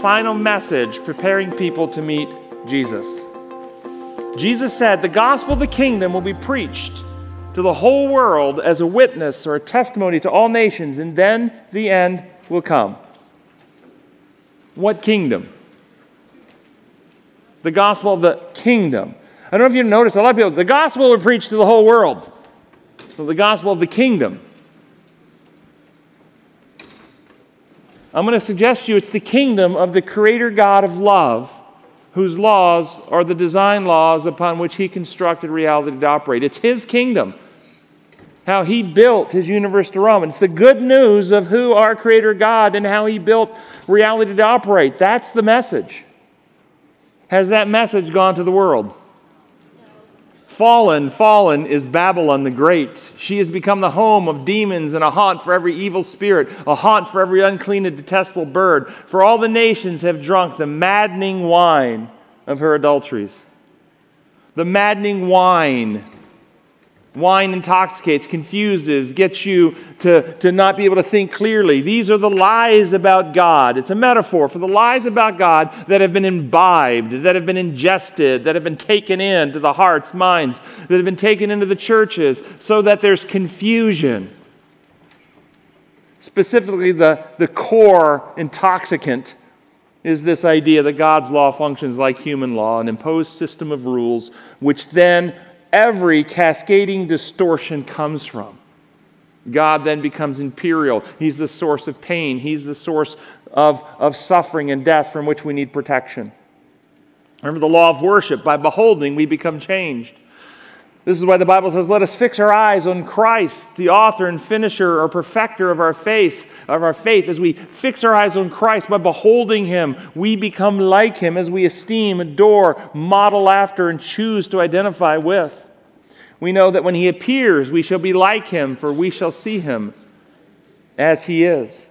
final message preparing people to meet Jesus. Jesus said, The gospel of the kingdom will be preached to the whole world as a witness or a testimony to all nations, and then the end will come. What kingdom? The gospel of the kingdom. I don't know if you noticed, a lot of people, the gospel will preach to the whole world. So the gospel of the kingdom. I'm going to suggest to you it's the kingdom of the creator God of love, whose laws are the design laws upon which he constructed reality to operate. It's his kingdom, how he built his universe to run. It's the good news of who our creator God and how he built reality to operate. That's the message. Has that message gone to the world? Fallen, fallen is Babylon the Great. She has become the home of demons and a haunt for every evil spirit, a haunt for every unclean and detestable bird. For all the nations have drunk the maddening wine of her adulteries. The maddening wine Wine intoxicates, confuses, gets you to, to not be able to think clearly. These are the lies about God. It's a metaphor for the lies about God that have been imbibed, that have been ingested, that have been taken into the hearts, minds, that have been taken into the churches, so that there's confusion. Specifically, the, the core intoxicant is this idea that God's law functions like human law, an imposed system of rules, which then every cascading distortion comes from. God then becomes imperial. He's the source of pain, He's the source of, of suffering and death from which we need protection. Remember the law of worship. By beholding, we become changed. This is why the Bible says, Let us fix our eyes on Christ, the author and finisher or perfecter of our faith, of our faith. As we fix our eyes on Christ by beholding him, we become like him as we esteem, adore, model after, and choose to identify with. We know that when he appears, we shall be like him, for we shall see him as he is.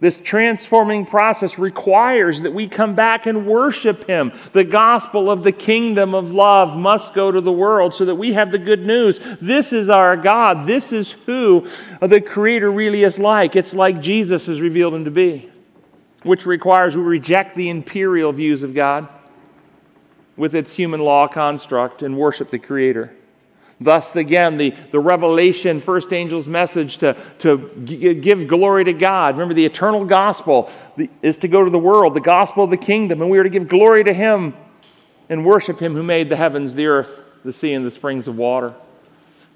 This transforming process requires that we come back and worship Him. The gospel of the kingdom of love must go to the world so that we have the good news. This is our God. This is who the Creator really is like. It's like Jesus has revealed Him to be, which requires we reject the imperial views of God with its human law construct and worship the Creator. Thus, again, the, the revelation, first angel's message to, to g- give glory to God. Remember, the eternal gospel is to go to the world, the gospel of the kingdom, and we are to give glory to Him and worship Him who made the heavens, the earth, the sea, and the springs of water.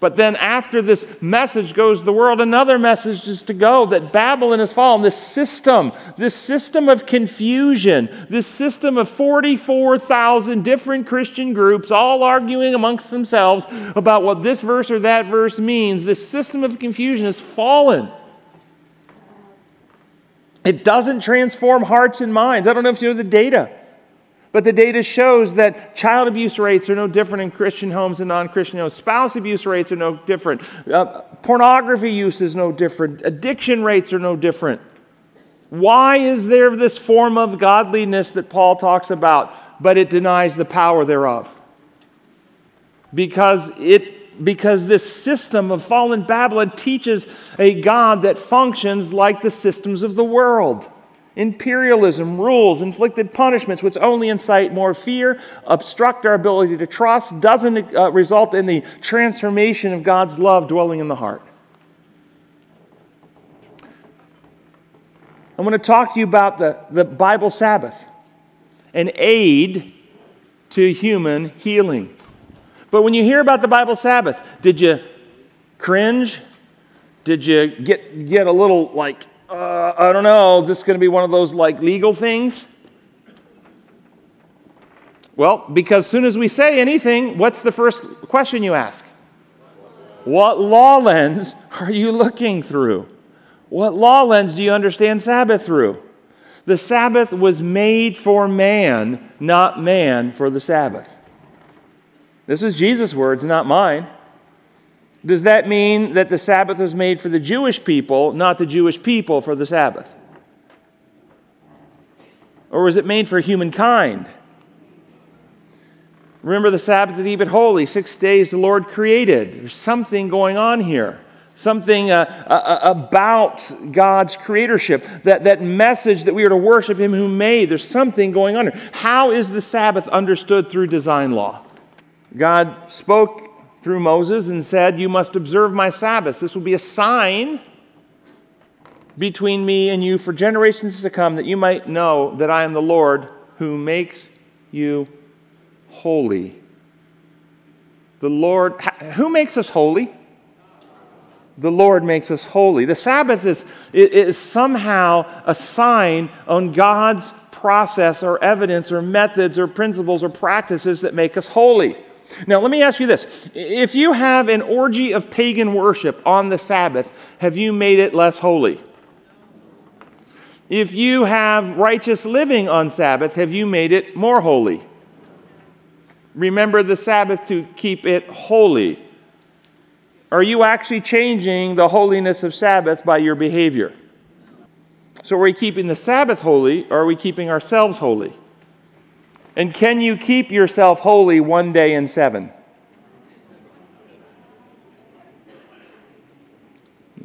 But then, after this message goes the world, another message is to go that Babylon has fallen. This system, this system of confusion, this system of 44,000 different Christian groups all arguing amongst themselves about what this verse or that verse means, this system of confusion has fallen. It doesn't transform hearts and minds. I don't know if you know the data. But the data shows that child abuse rates are no different in Christian homes and non Christian homes. Spouse abuse rates are no different. Uh, pornography use is no different. Addiction rates are no different. Why is there this form of godliness that Paul talks about, but it denies the power thereof? Because it because this system of fallen Babylon teaches a God that functions like the systems of the world imperialism, rules, inflicted punishments, which only incite more fear, obstruct our ability to trust, doesn't uh, result in the transformation of God's love dwelling in the heart. I want to talk to you about the, the Bible Sabbath, an aid to human healing. But when you hear about the Bible Sabbath, did you cringe? Did you get, get a little like uh, I don't know, this is going to be one of those like legal things? Well, because soon as we say anything, what's the first question you ask? What law lens are you looking through? What law lens do you understand Sabbath through? The Sabbath was made for man, not man for the Sabbath. This is Jesus' words, not mine. Does that mean that the Sabbath was made for the Jewish people, not the Jewish people for the Sabbath? Or was it made for humankind? Remember the Sabbath to keep it holy. Six days the Lord created. There's something going on here. something uh, uh, about God's creatorship, that, that message that we are to worship Him who made. There's something going on here. How is the Sabbath understood through design law? God spoke through Moses and said, You must observe my Sabbath. This will be a sign between me and you for generations to come that you might know that I am the Lord who makes you holy. The Lord, who makes us holy? the Lord makes us holy. The Sabbath is, is somehow a sign on God's process or evidence or methods or principles or practices that make us holy. Now, let me ask you this. If you have an orgy of pagan worship on the Sabbath, have you made it less holy? If you have righteous living on Sabbath, have you made it more holy? Remember the Sabbath to keep it holy. Are you actually changing the holiness of Sabbath by your behavior? So, are we keeping the Sabbath holy or are we keeping ourselves holy? And can you keep yourself holy one day in seven?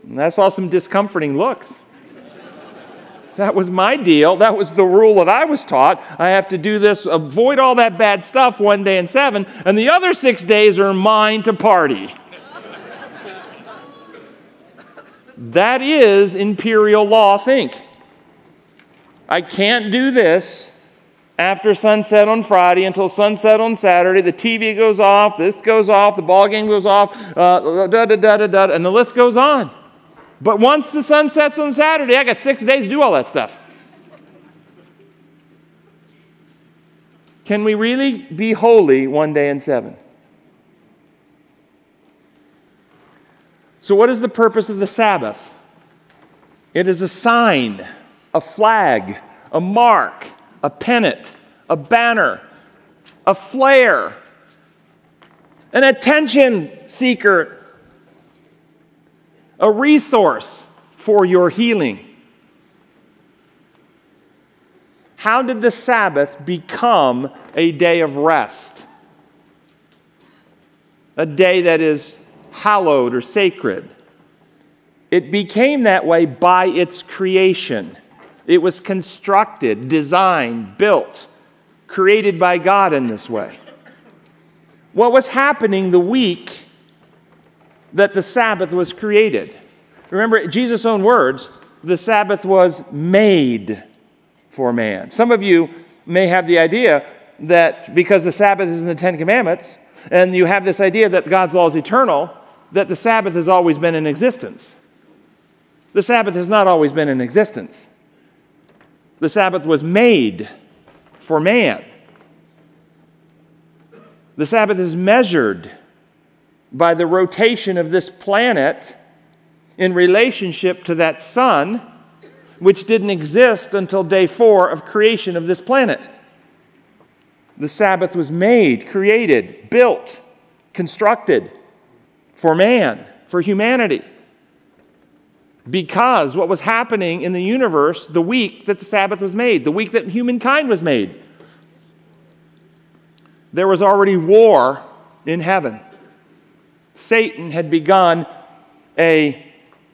And I saw some discomforting looks. That was my deal. That was the rule that I was taught. I have to do this, avoid all that bad stuff one day in seven, and the other six days are mine to party. That is imperial law think. I can't do this after sunset on Friday until sunset on Saturday. The TV goes off, this goes off, the ball game goes off, uh, da, da, da, da, da, and the list goes on. But once the sun sets on Saturday, I got six days to do all that stuff. Can we really be holy one day in seven? So, what is the purpose of the Sabbath? It is a sign, a flag, a mark, a pennant, a banner, a flare, an attention seeker, a resource for your healing. How did the Sabbath become a day of rest? A day that is hallowed or sacred. It became that way by its creation. It was constructed, designed, built, created by God in this way. What was happening the week that the Sabbath was created? Remember, Jesus' own words, the Sabbath was made for man. Some of you may have the idea that because the Sabbath is in the Ten Commandments, and you have this idea that God's law is eternal, that the Sabbath has always been in existence. The Sabbath has not always been in existence. The Sabbath was made for man. The Sabbath is measured by the rotation of this planet in relationship to that sun, which didn't exist until day four of creation of this planet. The Sabbath was made, created, built, constructed for man, for humanity. Because what was happening in the universe the week that the Sabbath was made, the week that humankind was made, there was already war in heaven. Satan had begun a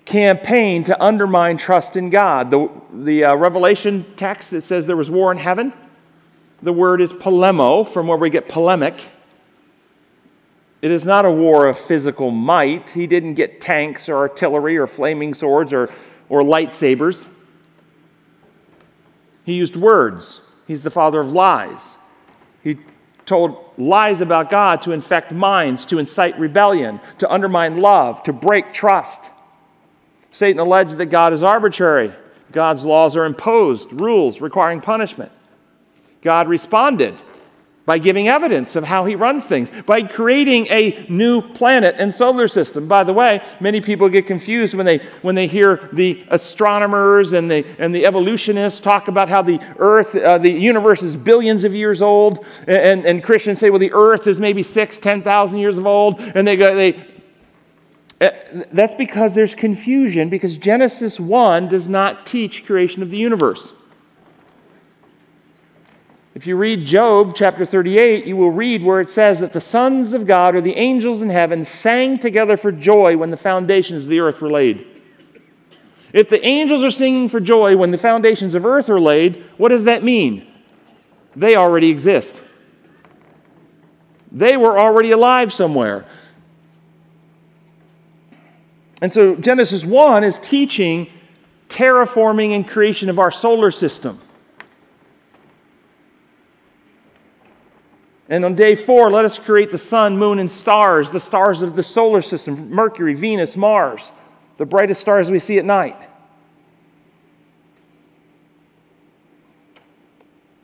campaign to undermine trust in God. The, the uh, Revelation text that says there was war in heaven, the word is polemo, from where we get polemic. It is not a war of physical might. He didn't get tanks or artillery or flaming swords or, or lightsabers. He used words. He's the father of lies. He told lies about God to infect minds, to incite rebellion, to undermine love, to break trust. Satan alleged that God is arbitrary. God's laws are imposed, rules requiring punishment. God responded by giving evidence of how he runs things, by creating a new planet and solar system. By the way, many people get confused when they, when they hear the astronomers and the, and the evolutionists talk about how the earth, uh, the universe is billions of years old, and, and Christians say, well, the earth is maybe six, 10,000 years of old, and they go, they, uh, that's because there's confusion, because Genesis 1 does not teach creation of the universe. If you read Job chapter 38, you will read where it says that the sons of God or the angels in heaven sang together for joy when the foundations of the earth were laid. If the angels are singing for joy when the foundations of earth are laid, what does that mean? They already exist. They were already alive somewhere. And so Genesis 1 is teaching terraforming and creation of our solar system. And on day four, let us create the sun, moon, and stars, the stars of the solar system Mercury, Venus, Mars, the brightest stars we see at night.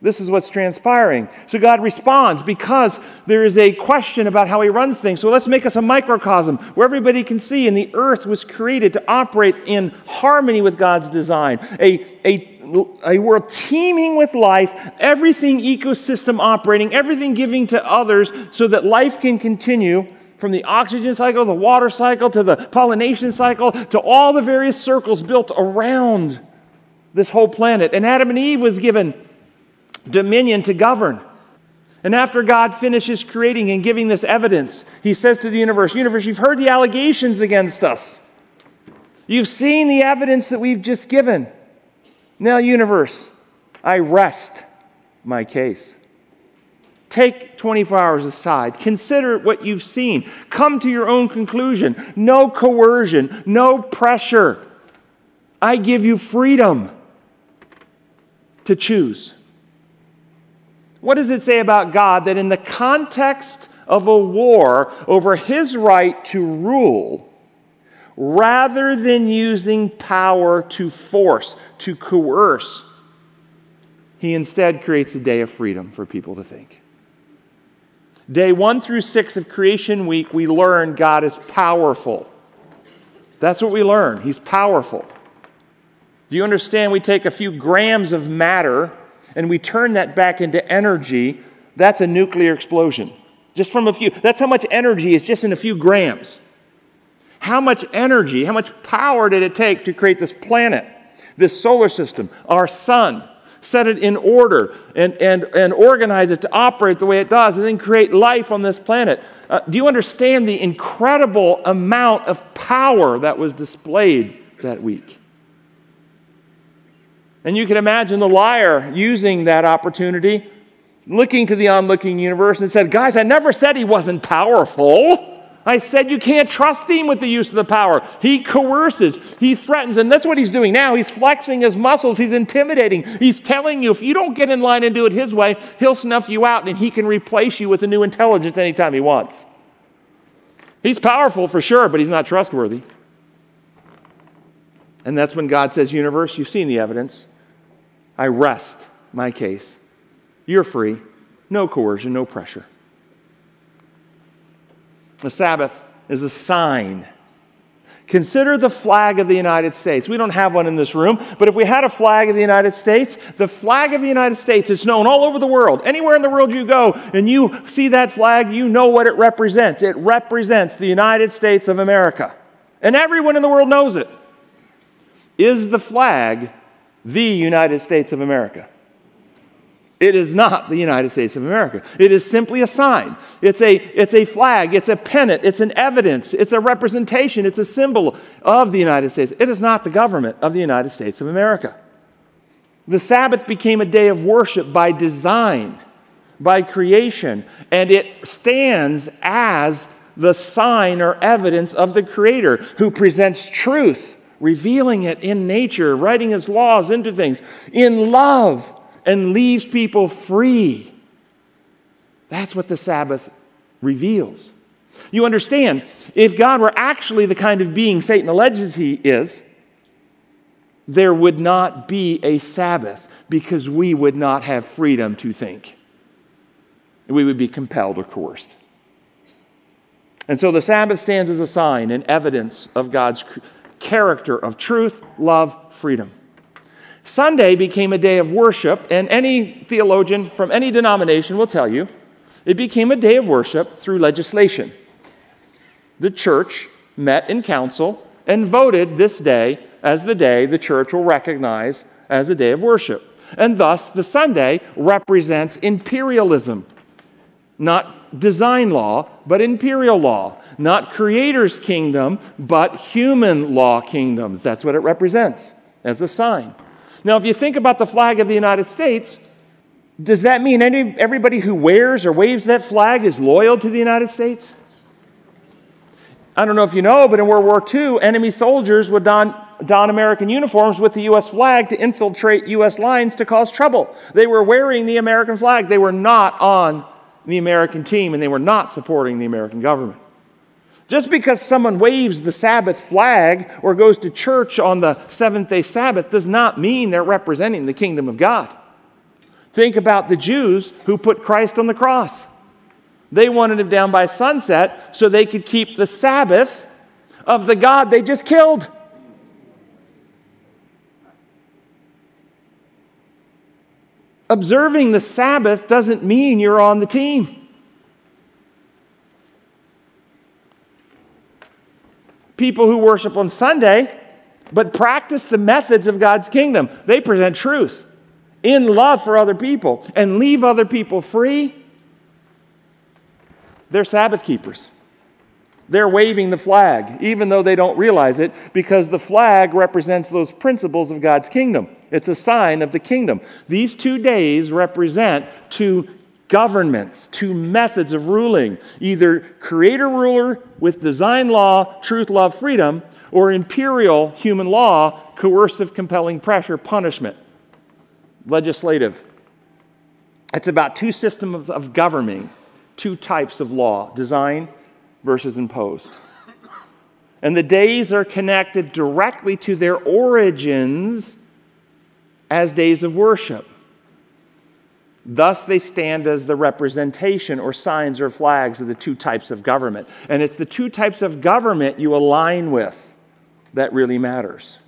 This is what's transpiring. So God responds because there is a question about how He runs things. So let's make us a microcosm where everybody can see, and the earth was created to operate in harmony with God's design. A, a, a world teeming with life, everything ecosystem operating, everything giving to others so that life can continue from the oxygen cycle, the water cycle, to the pollination cycle, to all the various circles built around this whole planet. And Adam and Eve was given dominion to govern. And after God finishes creating and giving this evidence, he says to the universe, Universe, you've heard the allegations against us. You've seen the evidence that we've just given. Now, universe, I rest my case. Take 24 hours aside. Consider what you've seen. Come to your own conclusion. No coercion, no pressure. I give you freedom to choose. What does it say about God that in the context of a war over his right to rule, rather than using power to force, to coerce, he instead creates a day of freedom for people to think? Day one through six of Creation Week, we learn God is powerful. That's what we learn. He's powerful. Do you understand? We take a few grams of matter and we turn that back into energy, that's a nuclear explosion. Just from a few. That's how much energy is just in a few grams. How much energy, how much power did it take to create this planet, this solar system, our sun, set it in order and, and, and organize it to operate the way it does, and then create life on this planet? Uh, do you understand the incredible amount of power that was displayed that week? And you can imagine the liar using that opportunity, looking to the onlooking universe and said, Guys, I never said he wasn't powerful. I said you can't trust him with the use of the power. He coerces, he threatens, and that's what he's doing now. He's flexing his muscles, he's intimidating. He's telling you if you don't get in line and do it his way, he'll snuff you out and he can replace you with a new intelligence anytime he wants. He's powerful for sure, but he's not trustworthy. And that's when God says, Universe, you've seen the evidence. I rest my case. You're free. No coercion, no pressure. The Sabbath is a sign. Consider the flag of the United States. We don't have one in this room, but if we had a flag of the United States, the flag of the United States, it's known all over the world. Anywhere in the world you go and you see that flag, you know what it represents. It represents the United States of America. And everyone in the world knows it. Is the flag the United States of America. It is not the United States of America. It is simply a sign. It's a, it's a flag, it's a pennant, it's an evidence, it's a representation, it's a symbol of the United States. It is not the government of the United States of America. The Sabbath became a day of worship by design, by creation, and it stands as the sign or evidence of the Creator who presents truth revealing it in nature, writing his laws into things in love, and leaves people free. That's what the Sabbath reveals. You understand, if God were actually the kind of being Satan alleges he is, there would not be a Sabbath because we would not have freedom to think. We would be compelled or coerced. And so the Sabbath stands as a sign and evidence of God's character of truth, love, freedom. Sunday became a day of worship, and any theologian from any denomination will tell you it became a day of worship through legislation. The church met in council and voted this day as the day the church will recognize as a day of worship. And thus, the Sunday represents imperialism, not design law, but imperial law, not creator's kingdom, but human law kingdoms. That's what it represents as a sign. Now, if you think about the flag of the United States, does that mean any, everybody who wears or waves that flag is loyal to the United States? I don't know if you know, but in World War II, enemy soldiers would don, don American uniforms with the U.S. flag to infiltrate U.S. lines to cause trouble. They were wearing the American flag. They were not on the American team, and they were not supporting the American government. Just because someone waves the Sabbath flag or goes to church on the seventh day Sabbath does not mean they're representing the kingdom of God. Think about the Jews who put Christ on the cross. They wanted him down by sunset so they could keep the Sabbath of the God they just killed. Observing the Sabbath doesn't mean you're on the team. People who worship on Sunday but practice the methods of God's kingdom, they present truth in love for other people and leave other people free, they're Sabbath keepers. They're waving the flag, even though they don't realize it, because the flag represents those principles of God's kingdom. It's a sign of the kingdom. These two days represent two governments, two methods of ruling either creator ruler with design law, truth, love, freedom, or imperial human law, coercive, compelling pressure, punishment legislative. It's about two systems of governing, two types of law design versus imposed. And the days are connected directly to their origins as days of worship. Thus, they stand as the representation or signs or flags of the two types of government. And it's the two types of government you align with that really matters.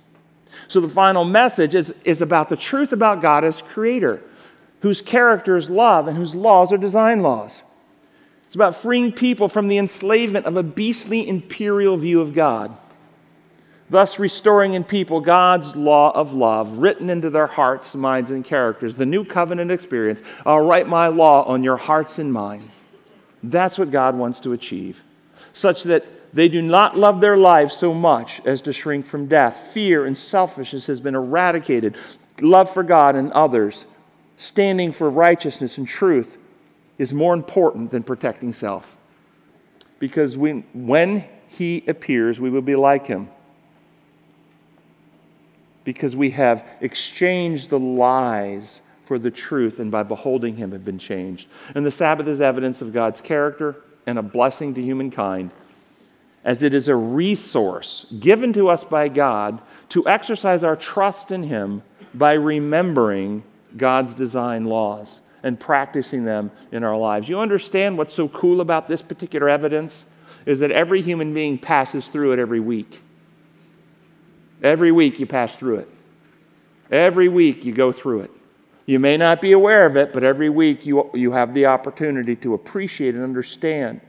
So the final message is, is about the truth about God as creator, whose character is love and whose laws are design laws. It's about freeing people from the enslavement of a beastly imperial view of God, thus restoring in people God's law of love written into their hearts, minds, and characters. The new covenant experience. I'll write my law on your hearts and minds. That's what God wants to achieve, such that they do not love their lives so much as to shrink from death. Fear and selfishness has been eradicated. Love for God and others, standing for righteousness and truth, is more important than protecting self. Because we, when He appears, we will be like Him. Because we have exchanged the lies for the truth, and by beholding Him have been changed. And the Sabbath is evidence of God's character and a blessing to humankind as it is a resource given to us by God to exercise our trust in Him by remembering God's design laws and practicing them in our lives. You understand what's so cool about this particular evidence? Is that every human being passes through it every week. Every week you pass through it. Every week you go through it. You may not be aware of it, but every week you, you have the opportunity to appreciate and understand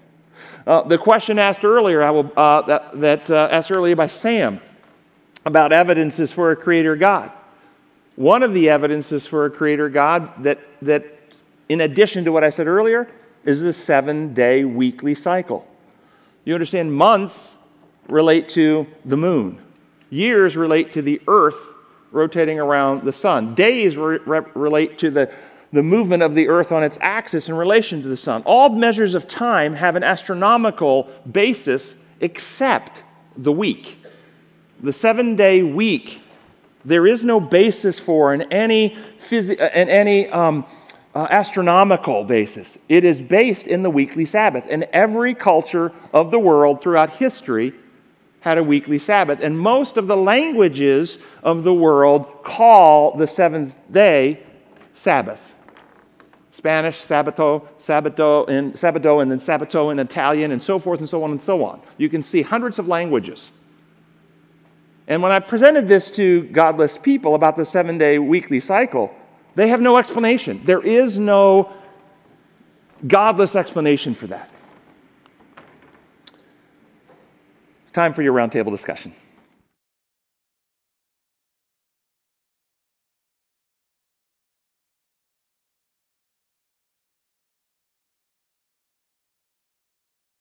uh, the question asked earlier, I will, uh, that, that uh, asked earlier by Sam about evidences for a creator God. One of the evidences for a creator God that, that, in addition to what I said earlier, is the seven day weekly cycle. You understand, months relate to the moon, years relate to the earth rotating around the sun, days re- re- relate to the the movement of the earth on its axis in relation to the sun. All measures of time have an astronomical basis except the week. The seven day week, there is no basis for in any, phys- in any um, uh, astronomical basis. It is based in the weekly Sabbath. And every culture of the world throughout history had a weekly Sabbath. And most of the languages of the world call the seventh day Sabbath. Spanish, Sabato, Sabato, and Sabato, and then Sabato in Italian, and so forth and so on and so on. You can see hundreds of languages. And when I presented this to godless people about the seven day weekly cycle, they have no explanation. There is no godless explanation for that. Time for your roundtable discussion.